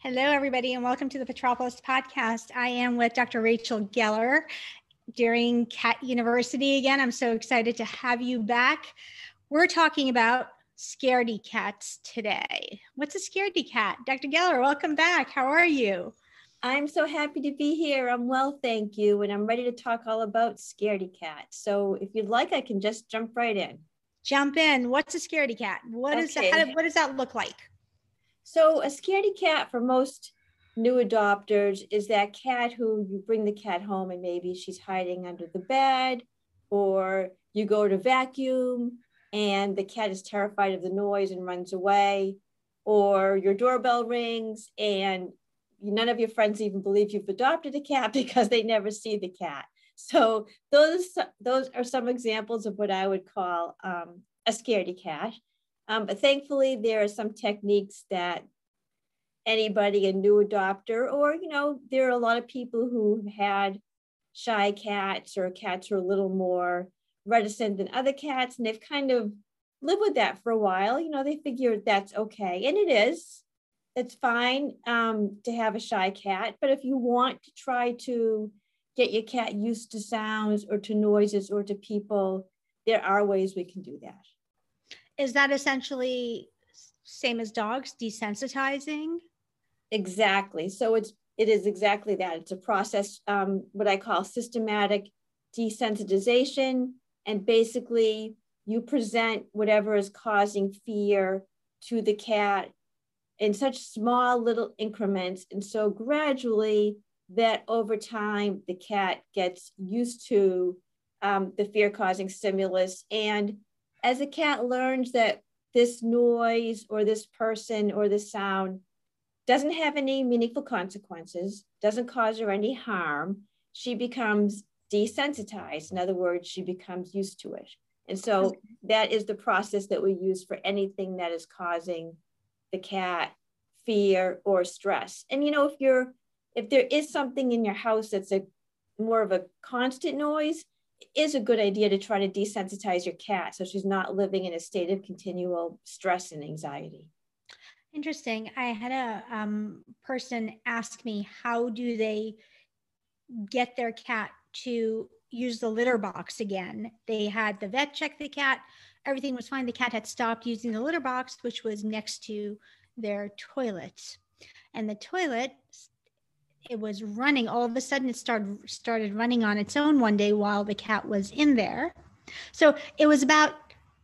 Hello, everybody, and welcome to the Petropolist podcast. I am with Dr. Rachel Geller during Cat University again. I'm so excited to have you back. We're talking about scaredy cats today. What's a scaredy cat? Dr. Geller, welcome back. How are you? I'm so happy to be here. I'm well, thank you. And I'm ready to talk all about scaredy cats. So if you'd like, I can just jump right in. Jump in. What's a scaredy cat? What okay. is that? How, what does that look like? So a scaredy cat for most new adopters is that cat who you bring the cat home and maybe she's hiding under the bed or you go to vacuum and the cat is terrified of the noise and runs away or your doorbell rings and none of your friends even believe you've adopted a cat because they never see the cat. So those those are some examples of what i would call um, a scaredy cat um, but thankfully, there are some techniques that anybody, a new adopter, or, you know, there are a lot of people who have had shy cats or cats who are a little more reticent than other cats, and they've kind of lived with that for a while. You know, they figure that's okay. And it is. It's fine um, to have a shy cat. But if you want to try to get your cat used to sounds or to noises or to people, there are ways we can do that is that essentially same as dogs desensitizing? Exactly. So it's it is exactly that. It's a process um, what i call systematic desensitization. And basically you present whatever is causing fear to the cat in such small little increments. And so gradually that over time the cat gets used to um, the fear causing stimulus and as a cat learns that this noise or this person or this sound doesn't have any meaningful consequences, doesn't cause her any harm, she becomes desensitized. In other words, she becomes used to it. And so okay. that is the process that we use for anything that is causing the cat fear or stress. And you know, if you're if there is something in your house that's a more of a constant noise, is a good idea to try to desensitize your cat so she's not living in a state of continual stress and anxiety. Interesting. I had a um, person ask me how do they get their cat to use the litter box again. They had the vet check the cat, everything was fine. The cat had stopped using the litter box, which was next to their toilet. And the toilet it was running. All of a sudden it started started running on its own one day while the cat was in there. So it was about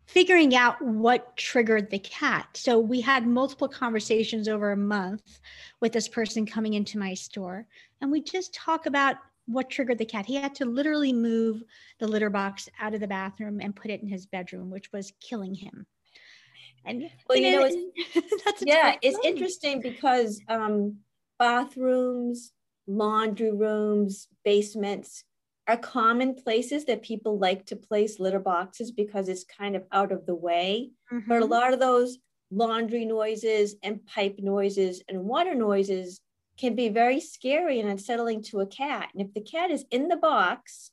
figuring out what triggered the cat. So we had multiple conversations over a month with this person coming into my store and we just talk about what triggered the cat. He had to literally move the litter box out of the bathroom and put it in his bedroom which was killing him. And well you, know, it's, yeah it's interesting because um bathrooms, laundry rooms, basements are common places that people like to place litter boxes because it's kind of out of the way. Mm-hmm. But a lot of those laundry noises and pipe noises and water noises can be very scary and unsettling to a cat. And if the cat is in the box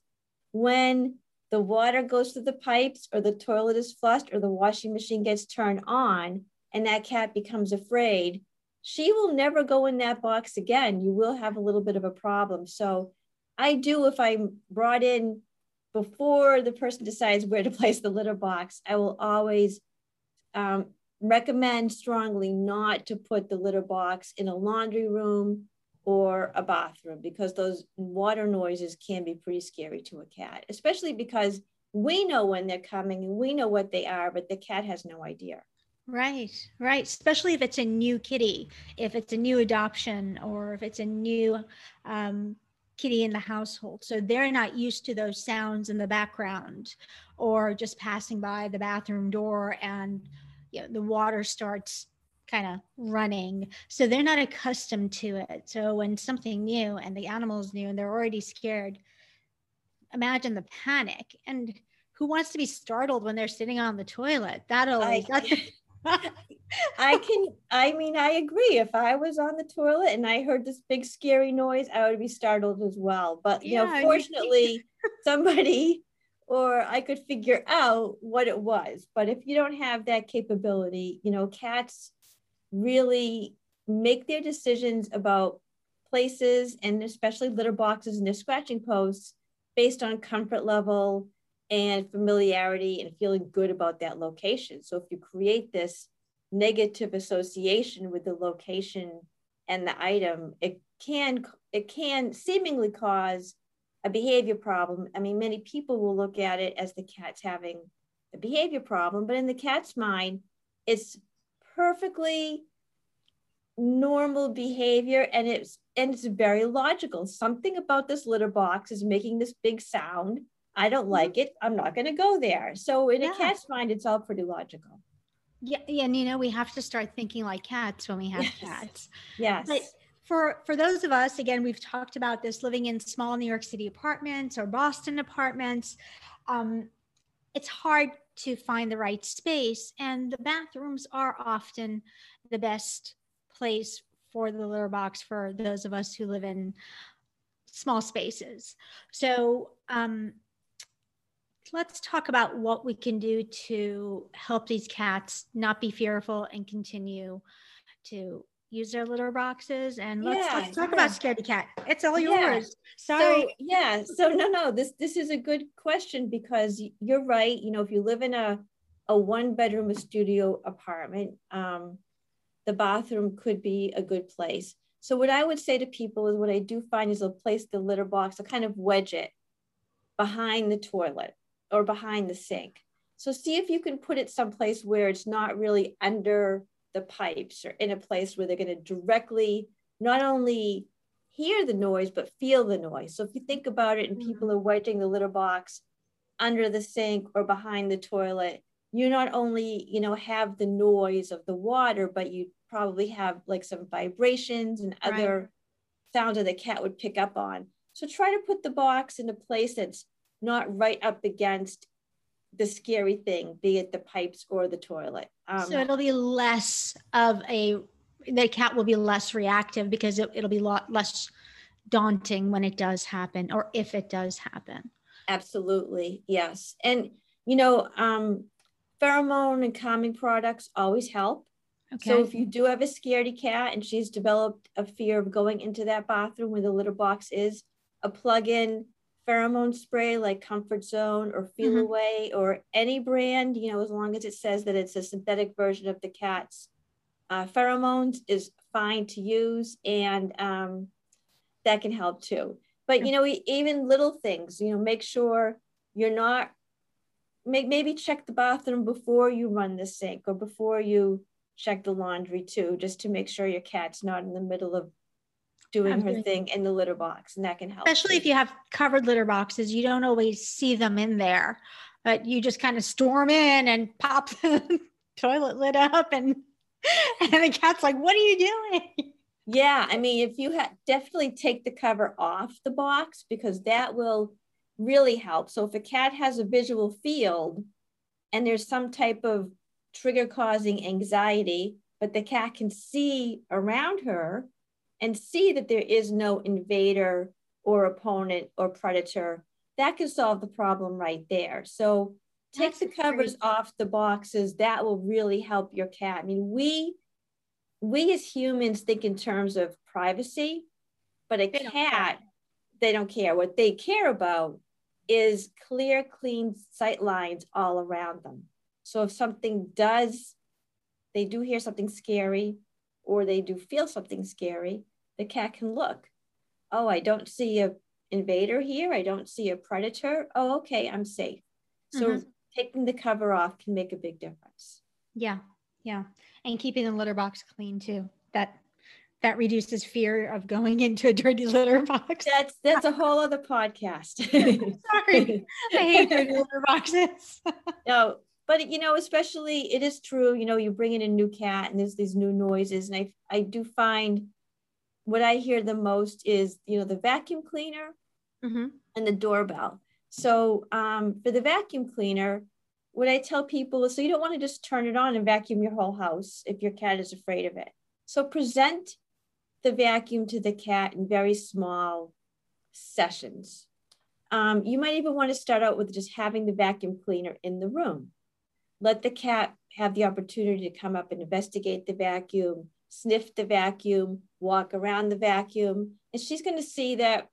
when the water goes through the pipes or the toilet is flushed or the washing machine gets turned on and that cat becomes afraid, she will never go in that box again. You will have a little bit of a problem. So I do, if I'm brought in before the person decides where to place the litter box, I will always um, recommend strongly not to put the litter box in a laundry room or a bathroom because those water noises can be pretty scary to a cat, especially because we know when they're coming and we know what they are, but the cat has no idea. Right, right. Especially if it's a new kitty, if it's a new adoption, or if it's a new um, kitty in the household. So they're not used to those sounds in the background or just passing by the bathroom door and you know, the water starts kind of running. So they're not accustomed to it. So when something new and the animal is new and they're already scared, imagine the panic. And who wants to be startled when they're sitting on the toilet? That'll, I, that's, I can, I mean, I agree. If I was on the toilet and I heard this big scary noise, I would be startled as well. But, you yeah, know, fortunately, somebody or I could figure out what it was. But if you don't have that capability, you know, cats really make their decisions about places and especially litter boxes and their scratching posts based on comfort level and familiarity and feeling good about that location. So if you create this negative association with the location and the item, it can it can seemingly cause a behavior problem. I mean, many people will look at it as the cat's having a behavior problem, but in the cat's mind, it's perfectly normal behavior and it's and it's very logical. Something about this litter box is making this big sound. I don't mm-hmm. like it. I'm not going to go there. So in yeah. a cat's mind, it's all pretty logical. Yeah, yeah, and you know we have to start thinking like cats when we have yes. cats. Yes. But for for those of us, again, we've talked about this living in small New York City apartments or Boston apartments. Um, it's hard to find the right space, and the bathrooms are often the best place for the litter box for those of us who live in small spaces. So um, let's talk about what we can do to help these cats not be fearful and continue to use their litter boxes. And let's, yeah, let's talk yeah. about scaredy cat. It's all yours. Yeah. sorry. so, yeah. So no no this this is a good question because you're right. You know if you live in a a one bedroom a studio apartment um the bathroom could be a good place. So what i would say to people is what i do find is i'll place the litter box i'll kind of wedge it behind the toilet or behind the sink. So see if you can put it someplace where it's not really under the pipes or in a place where they're going to directly not only hear the noise but feel the noise. So if you think about it and mm-hmm. people are wedging the litter box under the sink or behind the toilet, you not only, you know, have the noise of the water, but you probably have like some vibrations and other right. sounds that the cat would pick up on. So try to put the box in a place that's not right up against the scary thing, be it the pipes or the toilet. Um, so it'll be less of a, the cat will be less reactive because it, it'll be a lot less daunting when it does happen or if it does happen. Absolutely. Yes. And, you know, um, pheromone and calming products always help. Okay. So if you do have a scaredy cat and she's developed a fear of going into that bathroom where the litter box is, a plug-in pheromone spray like Comfort Zone or Feel mm-hmm. Away or any brand, you know, as long as it says that it's a synthetic version of the cat's uh, pheromones is fine to use and um, that can help too. But, you know, even little things, you know, make sure you're not, make, maybe check the bathroom before you run the sink or before you check the laundry too, just to make sure your cat's not in the middle of doing her thing in the litter box and that can help especially if you have covered litter boxes you don't always see them in there but you just kind of storm in and pop the toilet lid up and and the cat's like what are you doing? Yeah i mean if you definitely take the cover off the box because that will really help. So if a cat has a visual field and there's some type of trigger causing anxiety but the cat can see around her and see that there is no invader or opponent or predator, that can solve the problem right there. So take That's the covers great. off the boxes. That will really help your cat. I mean, we we as humans think in terms of privacy, but a they cat, don't they don't care. What they care about is clear, clean sight lines all around them. So if something does, they do hear something scary, or they do feel something scary, the cat can look. Oh, I don't see a invader here. I don't see a predator. Oh, okay, I'm safe. So mm-hmm. taking the cover off can make a big difference. Yeah, yeah, and keeping the litter box clean too. That that reduces fear of going into a dirty litter box. That's that's a whole other podcast. Sorry, I hate dirty litter boxes. no, but you know, especially it is true. You know, you bring in a new cat and there's these new noises, and I I do find what I hear the most is, you know, the vacuum cleaner mm-hmm. and the doorbell. So um, for the vacuum cleaner, what I tell people is so you don't want to just turn it on and vacuum your whole house if your cat is afraid of it. So present the vacuum to the cat in very small sessions. Um, you might even want to start out with just having the vacuum cleaner in the room. Let the cat have the opportunity to come up and investigate the vacuum, sniff the vacuum, walk around the vacuum, and she's going to see that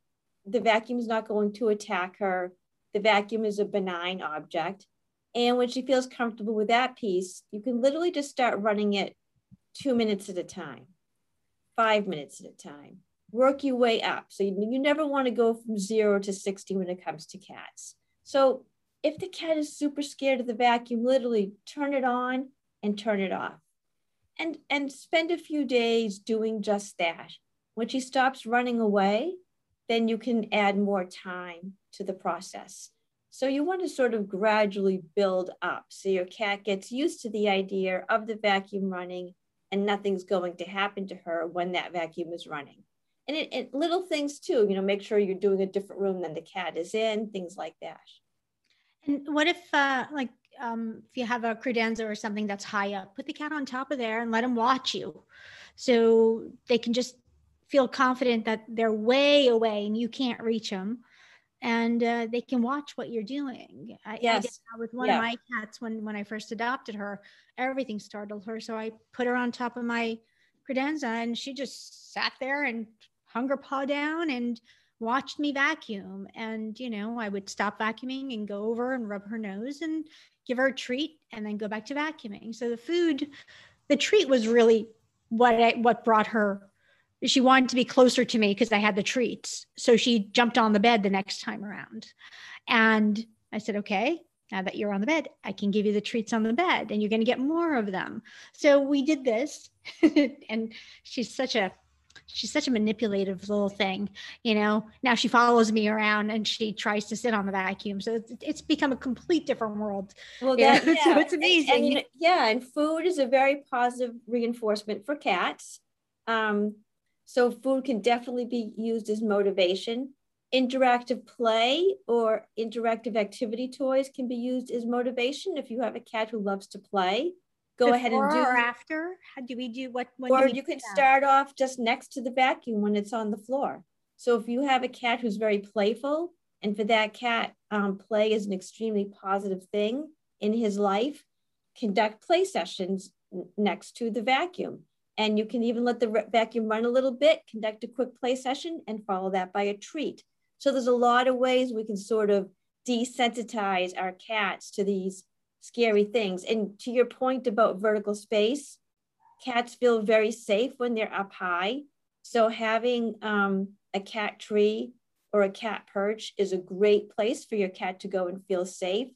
the vacuum is not going to attack her. The vacuum is a benign object. And when she feels comfortable with that piece, you can literally just start running it two minutes at a time, five minutes at a time. Work your way up. So you, you never want to go from zero to 60 when it comes to cats. So if the cat is super scared of the vacuum, literally turn it on and turn it off. And, and spend a few days doing just that. When she stops running away, then you can add more time to the process. So you want to sort of gradually build up so your cat gets used to the idea of the vacuum running and nothing's going to happen to her when that vacuum is running. And it, it, little things too, you know, make sure you're doing a different room than the cat is in, things like that. And what if, uh, like, um, if you have a credenza or something that's high up, put the cat on top of there and let them watch you, so they can just feel confident that they're way away and you can't reach them and uh, they can watch what you're doing. I, yes. I did that with one yeah. of my cats when when I first adopted her. Everything startled her, so I put her on top of my credenza, and she just sat there and hung her paw down and watched me vacuum. And you know, I would stop vacuuming and go over and rub her nose and give her a treat, and then go back to vacuuming. So the food, the treat was really what I, what brought her she wanted to be closer to me because I had the treats. So she jumped on the bed the next time around. And I said, okay, now that you're on the bed, I can give you the treats on the bed and you're going to get more of them. So we did this. and she's such a she's such a manipulative little thing you know now she follows me around and she tries to sit on the vacuum so it's, it's become a complete different world well that, yeah. so it's amazing and, and, yeah and food is a very positive reinforcement for cats um, so food can definitely be used as motivation. Interactive play or interactive activity toys can be used as motivation if you have a cat who loves to play. Go Before ahead and do or after. How do we do what? or you can start off just next to the vacuum when it's on the floor. So if you have a cat who's very playful, and for that cat, um, play is an extremely positive thing in his life, conduct play sessions next to the vacuum. And you can even let the vacuum run a little bit, conduct a quick play session, and follow that by a treat. So there's a lot of ways we can sort of desensitize our cats to these scary things. And to your point about vertical space, cats feel very safe when they're up high. So having um, a cat tree or a cat perch is a great place for your cat to go and feel safe.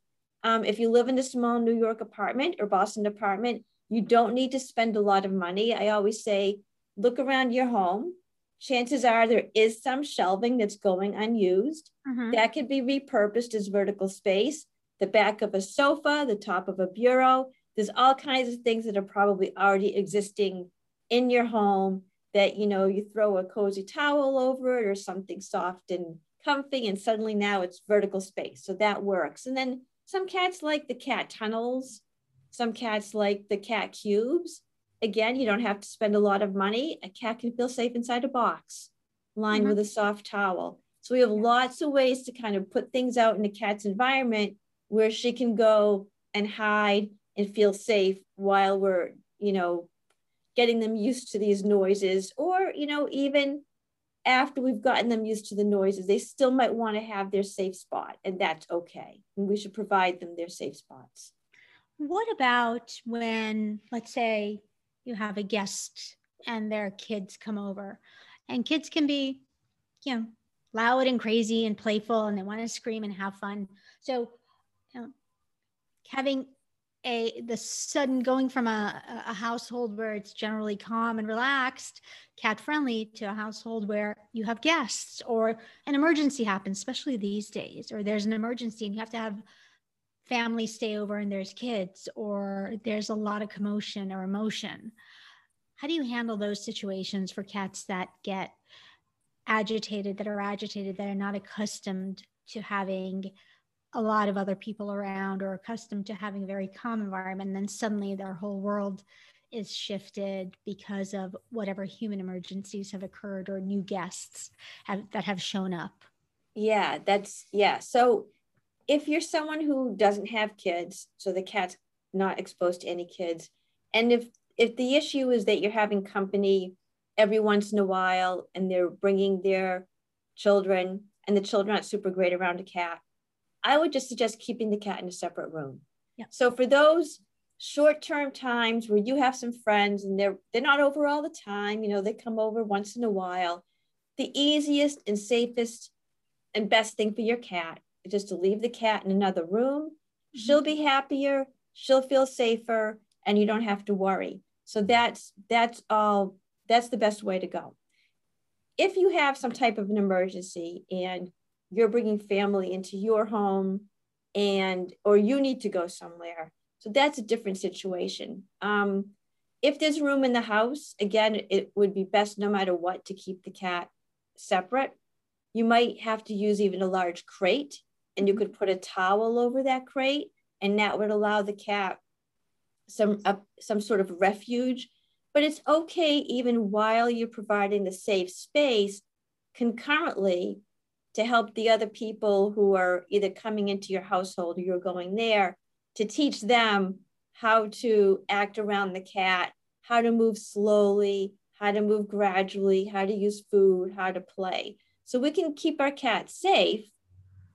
Um, if you live in a small New York apartment or Boston apartment, you don't need to spend a lot of money. I always say, look around your home. Chances are there is some shelving that's going unused. Mm-hmm. That could be repurposed as vertical space. The back of a sofa, the top of a bureau. There's all kinds of things that are probably already existing in your home that you know you throw a cozy towel over it or something soft and comfy and suddenly now it's vertical space so that works and then some cats like the cat tunnels some cats like the cat cubes. Again, you don't have to spend a lot of money. A cat can feel safe inside a box lined mm-hmm. with a soft towel. So we have lots of ways to kind of put things out in a cat's environment where she can go and hide and feel safe while we're, you know, getting them used to these noises or, you know, even after we've gotten them used to the noises, they still might want to have their safe spot, and that's okay. And we should provide them their safe spots. What about when, let's say, you have a guest and their kids come over, and kids can be, you know, loud and crazy and playful, and they want to scream and have fun. So, know, having a the sudden going from a, a household where it's generally calm and relaxed cat friendly to a household where you have guests or an emergency happens especially these days or there's an emergency and you have to have family stay over and there's kids or there's a lot of commotion or emotion. How do you handle those situations for cats that get agitated that are agitated that are not accustomed to having a lot of other people around or accustomed to having a very calm environment and then suddenly their whole world is shifted because of whatever human emergencies have occurred or new guests have, that have shown up yeah that's yeah so if you're someone who doesn't have kids, so the cat's not exposed to any kids. And if if the issue is that you're having company every once in a while and they're bringing their children and the children aren't super great around a cat, I would just suggest keeping the cat in a separate room. Yeah. So for those short-term times where you have some friends and they're they're not over all the time, you know, they come over once in a while, the easiest and safest and best thing for your cat is just to leave the cat in another room. Mm-hmm. She'll be happier, she'll feel safer, and you don't have to worry. So that's that's all that's the best way to go. If you have some type of an emergency and you're bringing family into your home and or you need to go somewhere, so that's a different situation. Um, if there's room in the house, again, it would be best no matter what to keep the cat separate. You might have to use even a large crate and you could put a towel over that crate and that would allow the cat some uh, some sort of refuge but it's okay even while you're providing the safe space concurrently to help the other people who are either coming into your household or you're going there to teach them how to act around the cat how to move slowly how to move gradually how to use food how to play. So we can keep our cat safe.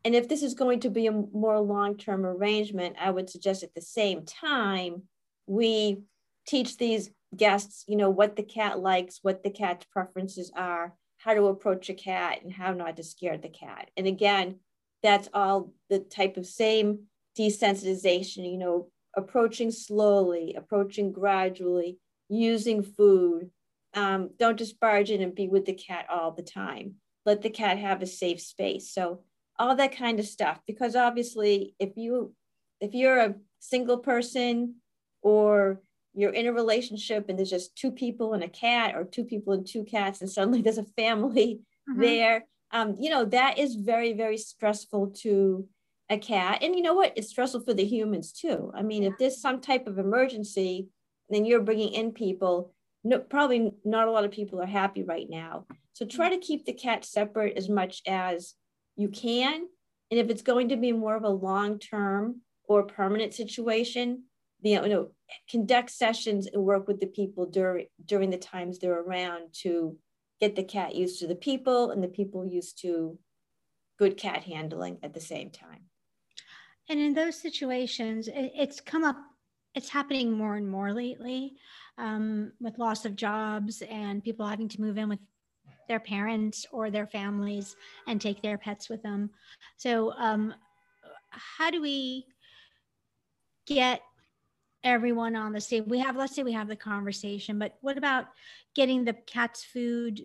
And if this is going to be a more long-term arrangement i would suggest at the same time we teach these guests, you know, what the cat likes, what the cat's preferences are, how to approach a cat, and how not to scare the cat. And again, that's all the type of same desensitization, you know, approaching slowly, approaching gradually, using food. Um, don't just barge in and be with the cat all the time. Let the cat have a safe space. So all that kind of stuff. Because obviously, if you if you're a single person or you're in a relationship and there's just two people and a cat or two people and two cats and suddenly there's a family mm-hmm. there um, you know that is very very stressful to a cat. And you know what? It's stressful for the humans too. I mean if there's some type of emergency then you're bringing in people. No, probably not a lot of people are happy right now. So try to keep the cat separate as much as you can. And if it's going to be more of a long term or permanent situation you know, conduct sessions and work with the people during during the times they're around to get the cat used to the people and the people used to good cat handling at the same time. And in those situations, it's come up, it's happening more and more lately um, with loss of jobs and people having to move in with their parents or their families and take their pets with them. So, um, how do we get everyone on the same we have let's say we have the conversation but what about getting the cat's food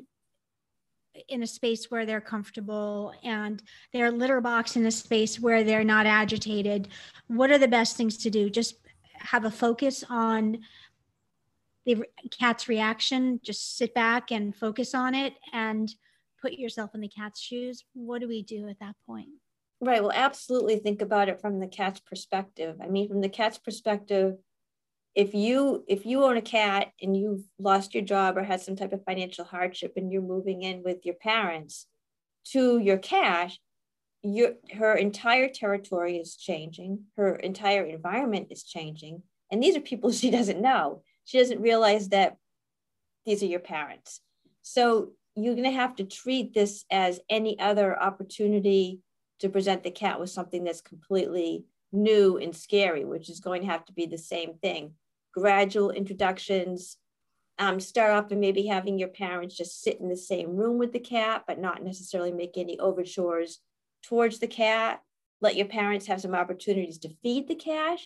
in a space where they're comfortable and their litter box in a space where they're not agitated? What are the best things to do? Just have a focus on the cat's reaction. Just sit back and focus on it and put yourself in the cat's shoes. What do we do at that point Right. Well, absolutely think about it from the cat's perspective. I mean, from the cat's perspective, if you if you own a cat and you've lost your job or had some type of financial hardship and you're moving in with your parents to your cat, your her entire territory is changing, her entire environment is changing. And these are people she doesn't know. She doesn't realize that these are your parents. So you're going to have to treat this as any other opportunity to present the cat with something that's completely new and scary, which is going to have to be the same thing. Gradual introductions. Um, start off and maybe having your parents just sit in the same room with the cat, but not necessarily make any overtures towards the cat. Let your parents have some opportunities to feed the cat.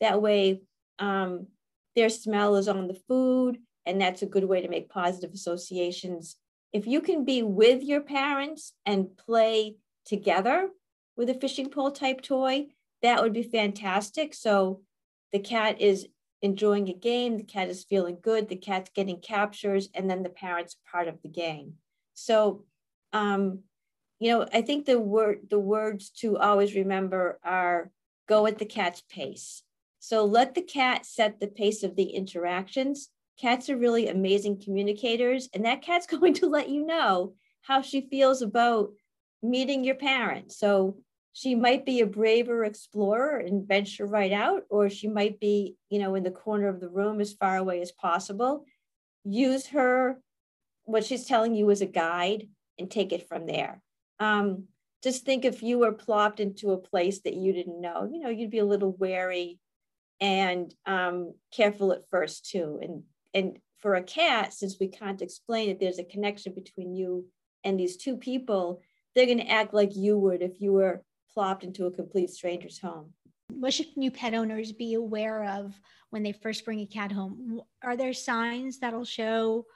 That way, um, their smell is on the food, and that's a good way to make positive associations. If you can be with your parents and play together, with a fishing pole type toy, that would be fantastic. So the cat is enjoying a game, the cat is feeling good, the cat's getting captures, and then the parent's part of the game. So, um, you know, I think the word the words to always remember are go at the cat's pace. So let the cat set the pace of the interactions. Cats are really amazing communicators, and that cat's going to let you know how she feels about meeting your parents. So she might be a braver explorer and venture right out, or she might be, you know, in the corner of the room as far away as possible. Use her, what she's telling you as a guide and take it from there. Um, just think if you were plopped into a place that you didn't know, you know, you'd be a little wary and um, careful at first too. And and for a cat, since we can't explain it, there's a connection between you and these two people. They're going to act like you would if you were plopped into a complete stranger's home. What should new pet owners be aware of when they first bring a cat home? Are there signs that'll show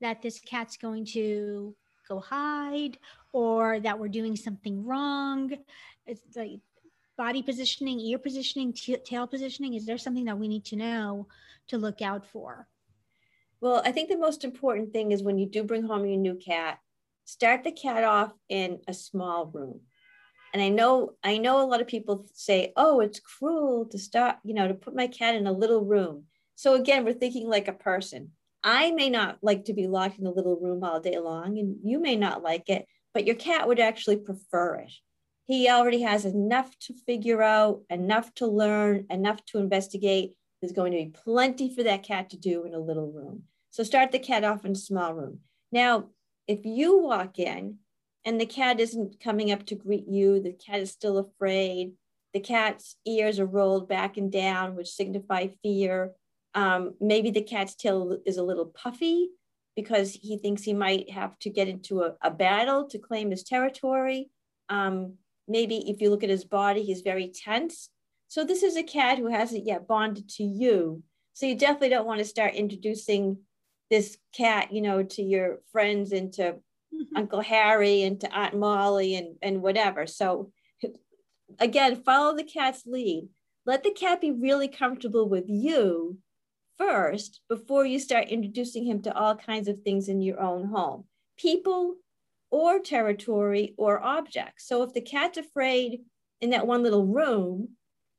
that this cat's going to go hide or that we're doing something wrong? It's like body positioning, ear positioning, t- tail positioning. Is there something that we need to know to look out for? Well, I think the most important thing is when you do bring home your new cat, start the cat off in a small room. And I know I know a lot of people say, "Oh, it's cruel to stop you know, to put my cat in a little room." So again, we're thinking like a person. I may not like to be locked in a little room all day long, and you may not like it, but your cat would actually prefer it. He already has enough to figure out, enough to learn, enough to investigate. There's going to be plenty for that cat to do in a little room. So start the cat off in a small room. Now, if you walk in and the cat isn't coming up to greet you. The cat is still afraid. The cat's ears are rolled back and down, which signify fear. Um, maybe the cat's tail is a little puffy because he thinks he might have to get into a, a battle to claim his territory. Um, maybe if you look at his body, he's very tense. So this is a cat who hasn't yet bonded to you. So you definitely don't want to start introducing this cat, you know, to your friends and to mm-hmm. Uncle Harry and to Aunt Molly and, and whatever. So again, follow the cat's lead. Let the cat be really comfortable with you first before you start introducing him to all kinds of things in your own home. People or territory or objects. So if the cat's afraid in that one little room,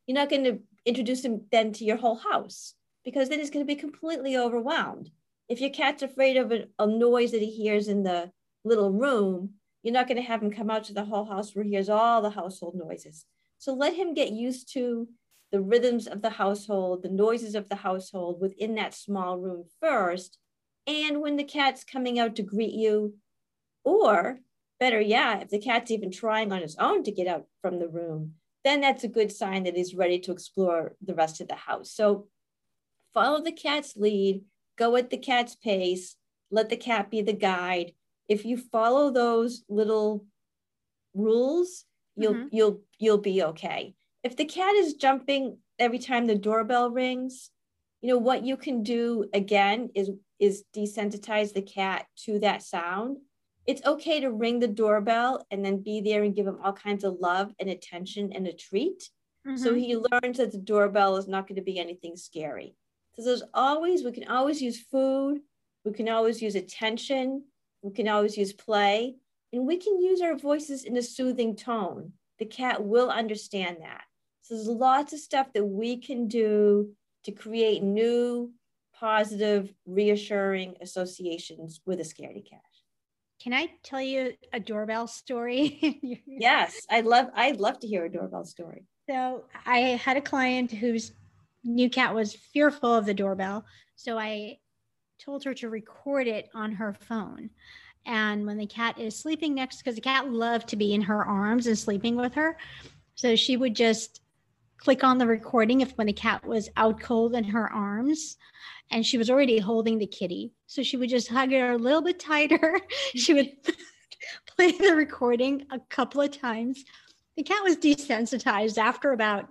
you're not going to introduce him then to your whole house because then he's going to be completely overwhelmed. If your cat's afraid of a, a noise that he hears in the little room, you're not going to have him come out to the whole house where he hears all the household noises. So let him get used to the rhythms of the household, the noises of the household within that small room first. And when the cat's coming out to greet you, or better yet, if the cat's even trying on his own to get out from the room, then that's a good sign that he's ready to explore the rest of the house. So follow the cat's lead, go at the cat's pace, let the cat be the guide, if you follow those little rules, you'll mm-hmm. you'll you'll be okay. If the cat is jumping every time the doorbell rings, you know what you can do again is is desensitize the cat to that sound. It's okay to ring the doorbell and then be there and give him all kinds of love and attention and a treat. Mm-hmm. So he learns that the doorbell is not going to be anything scary. So there's always, we can always use food, we can always use attention, we can always use play, and we can use our voices in a soothing tone. The cat will understand that. So there's lots of stuff that we can do to create new, positive, reassuring associations with a scaredy cat. Can I tell you a doorbell story? yes, I'd love I'd love to hear a doorbell story. So I had a client whose new cat was fearful of the doorbell. So I told her to record it on her phone. And when the cat is sleeping next, because the cat loved to be in her arms and sleeping with her. So she would just click on the recording if when the cat was out cold in her arms and she was already holding the kitty. So she would just hug her a little bit tighter. she would play the recording a couple of times. The cat was desensitized after about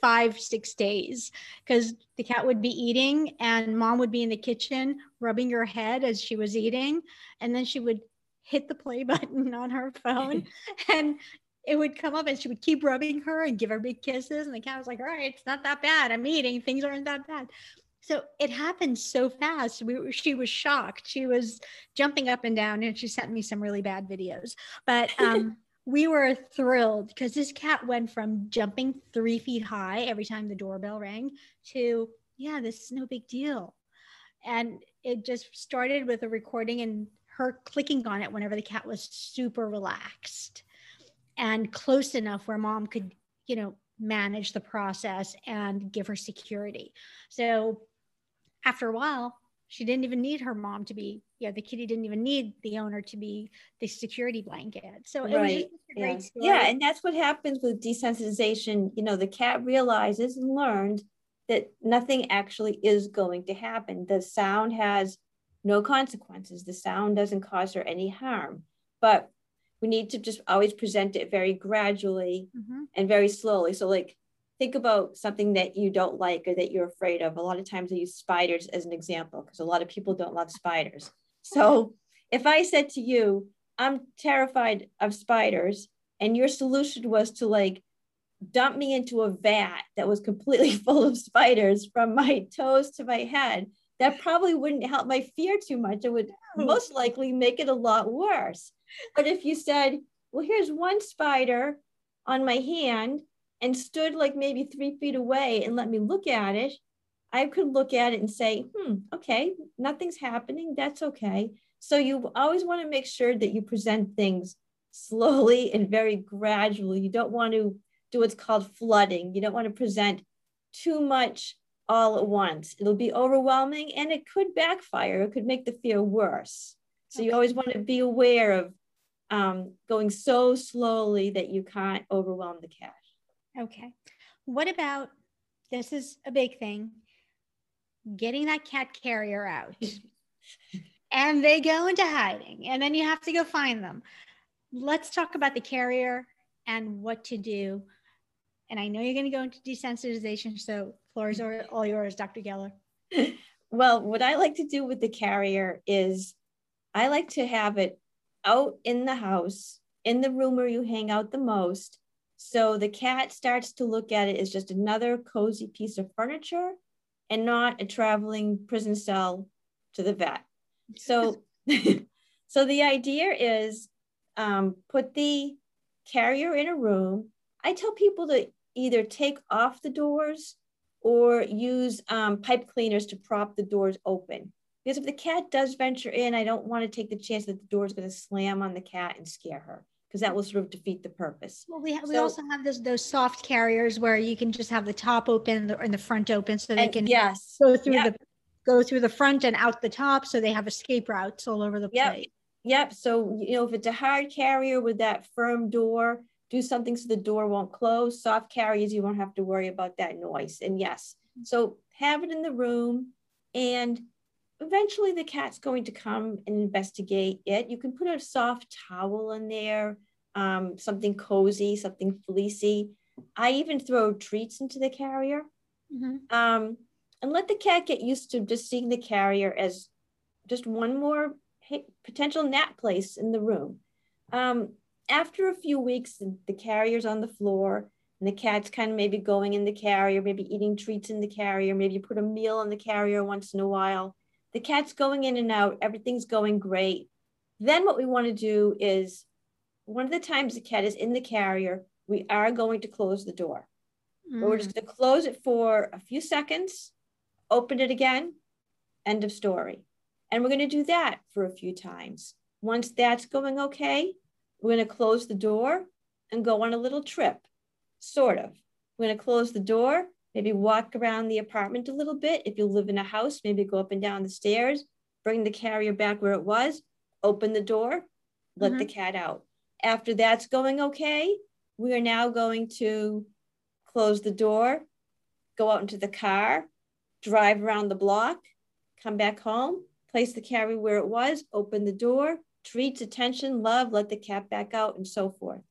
five, six days because the cat would be eating and mom would be in the kitchen rubbing her head as she was eating. And then she would hit the play button on her phone and it would come up and she would keep rubbing her and give her big kisses. And the cat was like, all right, it's not that bad. I'm eating. Things aren't that bad. So it happened so fast. We, she was shocked. She was jumping up and down and she sent me some really bad videos. But um, we were thrilled because this cat went from jumping three feet high every time the doorbell rang to, yeah, this is no big deal. And it just started with a recording and her clicking on it whenever the cat was super relaxed. and close enough where mom could, you know, manage the process and give her security. So after a while, she didn't even need her mom to be, yeah, the kitty didn't even need the owner to be the security blanket. So it right. was just a great yeah. story. Yeah, and that's what happens with desensitization. You know, the cat realizes and learned that nothing actually is going to happen. The sound has no consequences. The sound doesn't cause her any harm. But we need to just always present it very gradually mm-hmm. and very slowly. So, like, think about something that you don't like or that you're afraid of. A lot of times I use spiders as an example because a lot of people don't love spiders. So, if I said to you, I'm terrified of spiders, and your solution was to like dump me into a vat that was completely full of spiders from my toes to my head, that probably wouldn't help my fear too much. It would most likely make it a lot worse. But if you said, well, here's one spider on my hand and stood like maybe three feet away and let me look at it, I could look at it and say, hmm, okay, nothing's happening. That's okay. So you always want to make sure that you present things slowly and very gradually. You don't want to do what's called flooding. You don't want to present too much all at once. It'll be overwhelming and it could backfire. It could make the fear worse. So you always want to be aware of um, going so slowly that you can't overwhelm the cat. Okay. What about this is a big thing getting that cat carrier out. and they go into hiding, and then you have to go find them. Let's talk about the carrier and what to do. And I know you're going to go into desensitization, so floor is all yours, Dr. Geller. Well, what I like to do with the carrier is I like to have it out in the house, in the room where you hang out the most. So the cat starts to look at it as just another cozy piece of furniture and not a traveling prison cell to the vet. So, so the idea is um, put the carrier in a room. I tell people to either take off the doors or use um, pipe cleaners to prop the doors open. Because if the cat does venture in, I don't want to take the chance that the door is going to slam on the cat and scare her because that will sort of defeat the purpose. Well, we, ha- so, we also have those those soft carriers where you can just have the top open and the, front open so they can yes go through yep. the go through the front and out the top so they have escape routes all over the yep. place. Yep. So you know if it's a hard carrier with that firm door, do something so the door won't close. Soft carriers, you won't have to worry about that noise. And yes, mm-hmm. so have it in the room and eventually the cat's going to come and investigate it. You can put a soft towel in there, um, something cozy, something fleecy. I even throw treats into the carrier. Mm-hmm. Um, and let the cat get used to just seeing the carrier as just one more potential nap place in the room. Um, after a few weeks, the carrier's on the floor and the cat's kind of maybe going in the carrier, maybe eating treats in the carrier, maybe you put a meal in the carrier once in a while. The cat's going in and out, everything's going great. Then what we want to do is one of the times the cat is in the carrier, we are going to close the door. Mm. We're just going to close it for a few seconds, open it again, end of story. And we're going to do that for a few times. Once that's going okay, we're going to close the door and go on a little trip, sort of. We're going to close the door, maybe walk around the apartment a little bit. If you live in a house, maybe go up and down the stairs, bring the carrier back where it was, open the door, let mm-hmm. the cat out. After that's going okay, we are now going to close the door, go out into the car, drive around the block, come back home, place the carrier where it was, open the door, treats, attention, love, let the cat back out, and so forth.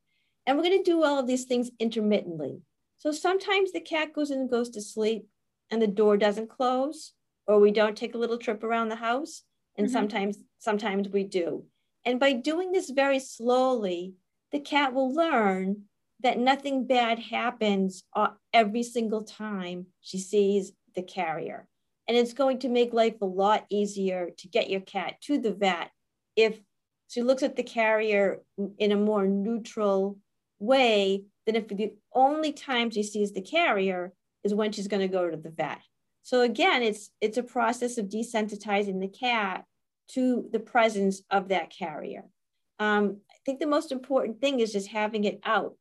And we're going to do all of these things intermittently. So sometimes the cat goes in and goes to sleep and the door doesn't close, or we don't take a little trip around the house. And mm-hmm. sometimes, sometimes we do. And by doing this very slowly, the cat will learn that nothing bad happens uh, every single time she sees the carrier. And it's going to make life a lot easier to get your cat to the vet if she looks at the carrier in a more neutral way than if the only time she sees the carrier is when she's going to go to the vet. So again, it's it's a process of desensitizing the cat to the presence of that carrier. Um, I think the most important thing is just having it out.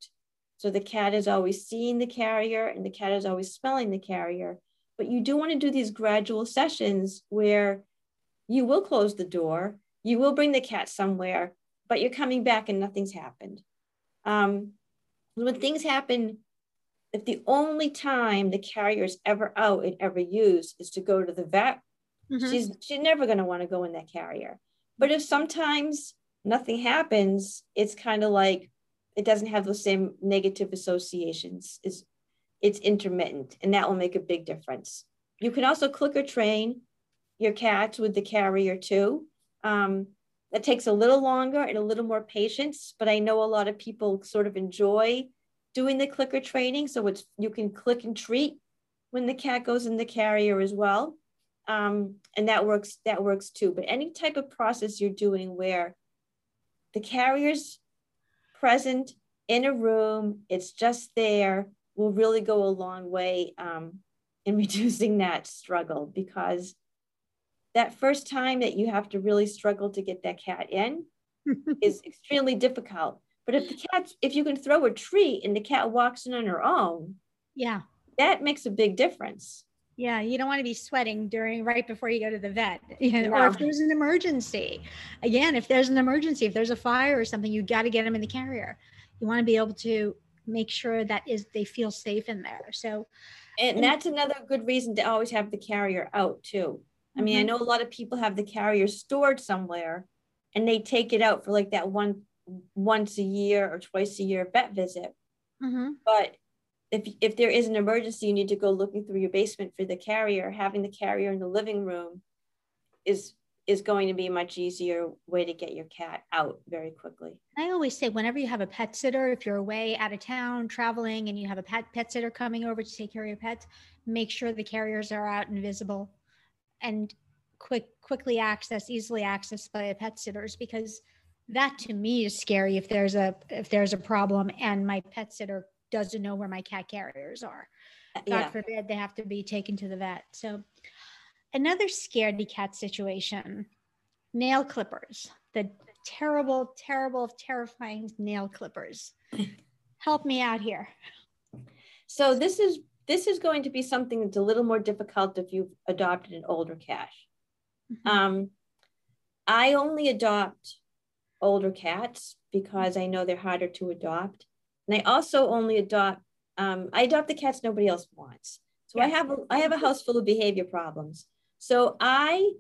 So the cat is always seeing the carrier and the cat is always smelling the carrier. But you do want to do these gradual sessions where you will close the door, you will bring the cat somewhere, but you're coming back and nothing's happened. Um, when things happen, if the only time the carrier is ever out and ever used is to go to the vet, mm-hmm. she's she's never going to want to go in that carrier. But if sometimes nothing happens, it's kind of like it doesn't have the same negative associations. Is it's intermittent, and that will make a big difference. You can also clicker train your cats with the carrier too. Um, that takes a little longer and a little more patience, but I know a lot of people sort of enjoy doing the clicker training. So it's you can click and treat when the cat goes in the carrier as well. Um, and that works, that works too. But any type of process you're doing where the carrier's present in a room, it's just there, will really go a long way um, in reducing that struggle because that first time that you have to really struggle to get that cat in is extremely difficult. But if the cat, if you can throw a treat and the cat walks in on her own, yeah, that makes a big difference. Yeah, you don't want to be sweating during right before you go to the vet, you know, or if there's an emergency. Again, if there's an emergency, if there's a fire or something, you got to get them in the carrier. You want to be able to make sure that is they feel safe in there. So, and, and that's another good reason to always have the carrier out too. I mean, mm-hmm. I know a lot of people have the carrier stored somewhere and they take it out for like that one once a year or twice a year vet visit. Mm-hmm. But if if there is an emergency, you need to go looking through your basement for the carrier. Having the carrier in the living room is is going to be a much easier way to get your cat out very quickly. I always say whenever you have a pet sitter, if you're away out of town traveling and you have a pet pet sitter coming over to take care of your pets, make sure the carriers are out and visible and quick quickly access, easily accessed by the pet sitters because that to me is scary if there's a if there's a problem and my pet sitter doesn't know where my cat carriers are. Uh, God yeah. forbid they have to be taken to the vet. So another scaredy cat situation, nail clippers, the terrible, terrible, terrifying nail clippers. Help me out here. So this is this is going to be something that's a little more difficult if you've adopted an older cat. Mm-hmm. Um, I only adopt older cats because I know they're harder to adopt. And I also only adopt, um, I adopt the cats nobody else wants. So yeah. I have a, I have a house full of behavior problems. So I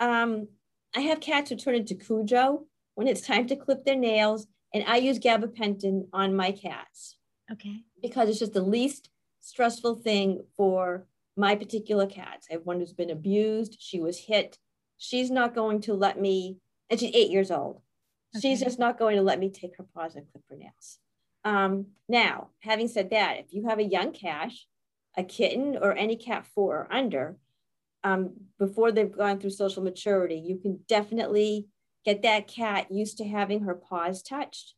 um, I have cats who turn into Cujo when it's time to clip their nails, and I use gabapentin on my cats. Okay. Because it's just the least stressful thing for my particular cats. I have one who's been abused. She was hit. She's not going to let me, and she's eight years old. Okay. She's just not going to let me take her paws and clip her nails. Um, now, having said that, if you have a young cat, a kitten, or any cat four or under, um, before they've gone through social maturity, you can definitely get that cat used to having her paws touched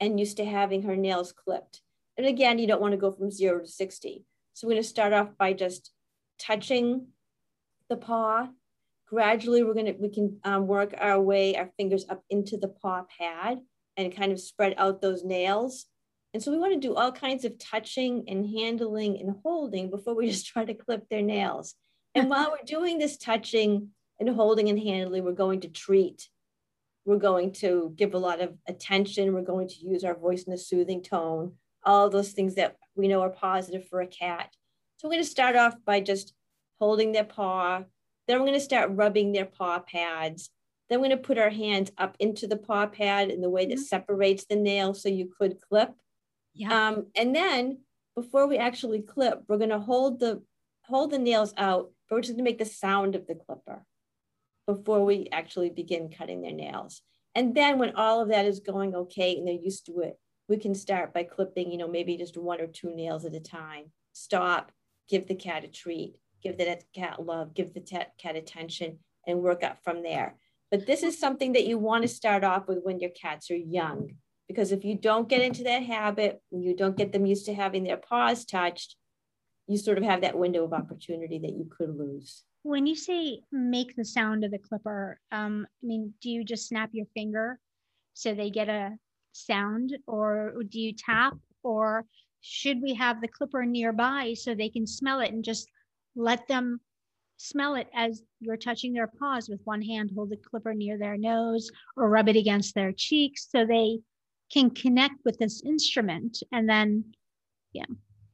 and used to having her nails clipped. And again, you don't want to go from zero to 60. So we're going to start off by just touching the paw. Gradually, we're going to, we can um, work our way, our fingers up into the paw pad and kind of spread out those nails. And so we want to do all kinds of touching and handling and holding before we just try to clip their nails. And while we're doing this touching and holding and handling, we're going to treat. We're going to give a lot of attention. We're going to use our voice in a soothing tone all those things that we know are positive for a cat. So we're going to start off by just holding their paw. Then we're going to start rubbing their paw pads. Then we're going to put our hands up into the paw pad in the way that mm-hmm. separates the nail so you could clip. Yeah. Um, and then before we actually clip, we're going to hold the hold the nails out, but we're just to make the sound of the clipper before we actually begin cutting their nails. And then when all of that is going okay and they're used to it, we can start by clipping, you know, maybe just one or two nails at a time. Stop, give the cat a treat, give the cat love, give the cat attention, and work up from there. But this is something that you want to start off with when your cats are young, because if you don't get into that habit, you don't get them used to having their paws touched, you sort of have that window of opportunity that you could lose. When you say make the sound of the clipper, um, I mean, do you just snap your finger so they get a sound or do you tap or should we have the clipper nearby so they can smell it and just let them smell it as you're touching their paws with one hand hold the clipper near their nose or rub it against their cheeks so they can connect with this instrument and then yeah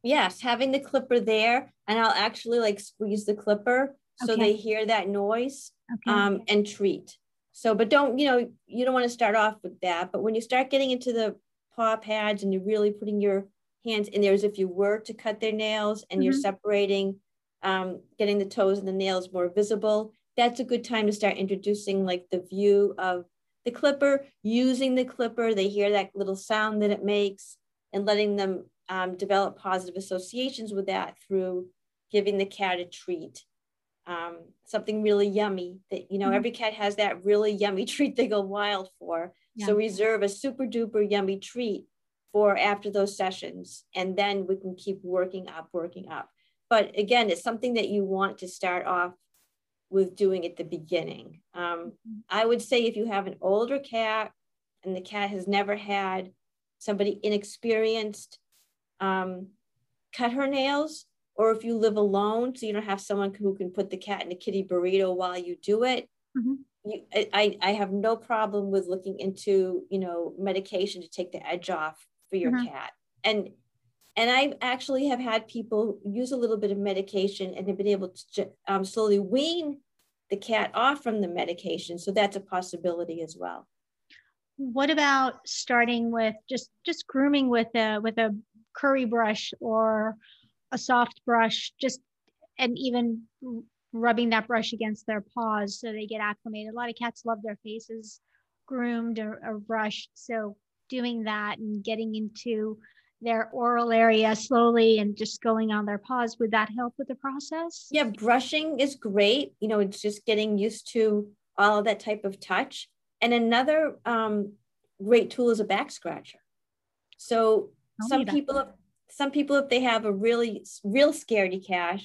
yes having the clipper there and i'll actually like squeeze the clipper so okay. they hear that noise okay. um, and treat so but don't you know you don't want to start off with that but when you start getting into the paw pads and you're really putting your hands in there as if you were to cut their nails and mm-hmm. you're separating um, getting the toes and the nails more visible that's a good time to start introducing like the view of the clipper using the clipper they hear that little sound that it makes and letting them um, develop positive associations with that through giving the cat a treat um, something really yummy that you know mm-hmm. every cat has that really yummy treat they go wild for yeah. so reserve a super duper yummy treat for after those sessions and then we can keep working up working up but again it's something that you want to start off with doing at the beginning um, mm-hmm. i would say if you have an older cat and the cat has never had somebody inexperienced um, cut her nails or if you live alone, so you don't have someone who can put the cat in a kitty burrito while you do it. Mm-hmm. You, I, I have no problem with looking into, you know, medication to take the edge off for your mm-hmm. cat. And and I actually have had people use a little bit of medication and have been able to um, slowly wean the cat off from the medication. So that's a possibility as well. What about starting with just just grooming with a with a curry brush or a soft brush, just and even rubbing that brush against their paws so they get acclimated. A lot of cats love their faces groomed or, or brushed. So doing that and getting into their oral area slowly and just going on their paws would that help with the process? Yeah brushing is great. You know it's just getting used to all of that type of touch. And another um, great tool is a back scratcher. So some people have some people, if they have a really real scaredy cat,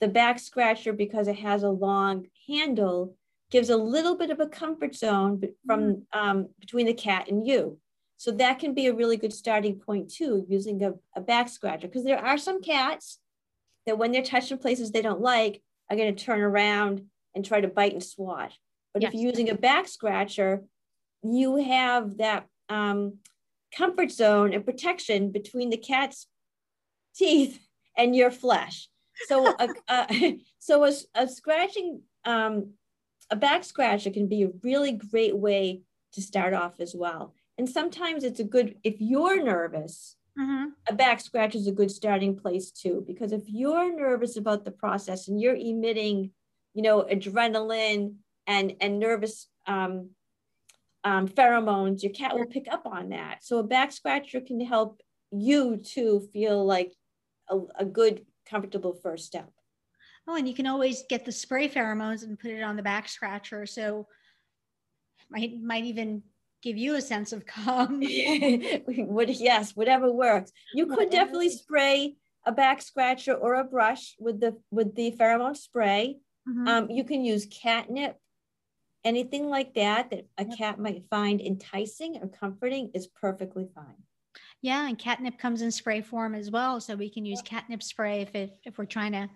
the back scratcher, because it has a long handle, gives a little bit of a comfort zone from mm. um, between the cat and you. So that can be a really good starting point too, using a, a back scratcher. Because there are some cats that when they're touched in places they don't like, are going to turn around and try to bite and swat. But yes. if you're using a back scratcher, you have that um, comfort zone and protection between the cat's teeth and your flesh. So, a, a, so a, a scratching, um, a back scratcher can be a really great way to start off as well. And sometimes it's a good, if you're nervous, mm-hmm. a back scratch is a good starting place too. Because if you're nervous about the process and you're emitting, you know, adrenaline and and nervous um, um, pheromones, your cat will pick up on that. So a back scratcher can help you to feel like a, a good, comfortable first step. Oh, and you can always get the spray pheromones and put it on the back scratcher. So might might even give you a sense of calm. Would yes, whatever works. You could whatever. definitely spray a back scratcher or a brush with the with the pheromone spray. Mm-hmm. Um, you can use catnip, anything like that that a cat might find enticing or comforting is perfectly fine. Yeah, and catnip comes in spray form as well. So we can use catnip spray if it, if we're trying to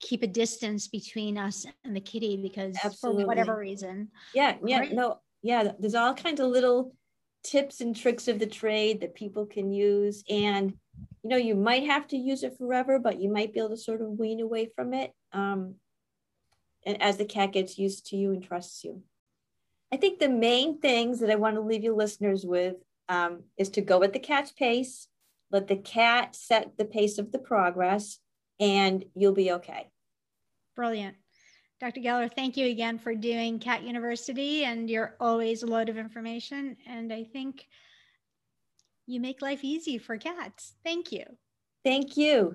keep a distance between us and the kitty because Absolutely. for whatever reason. Yeah, yeah, right? no, yeah. There's all kinds of little tips and tricks of the trade that people can use. And you know, you might have to use it forever, but you might be able to sort of wean away from it. Um, and as the cat gets used to you and trusts you. I think the main things that I want to leave you listeners with um, is to go at the cat's pace, let the cat set the pace of the progress, and you'll be okay. Brilliant. Dr. Geller, thank you again for doing Cat University, and you're always a load of information. And I think you make life easy for cats. Thank you. Thank you.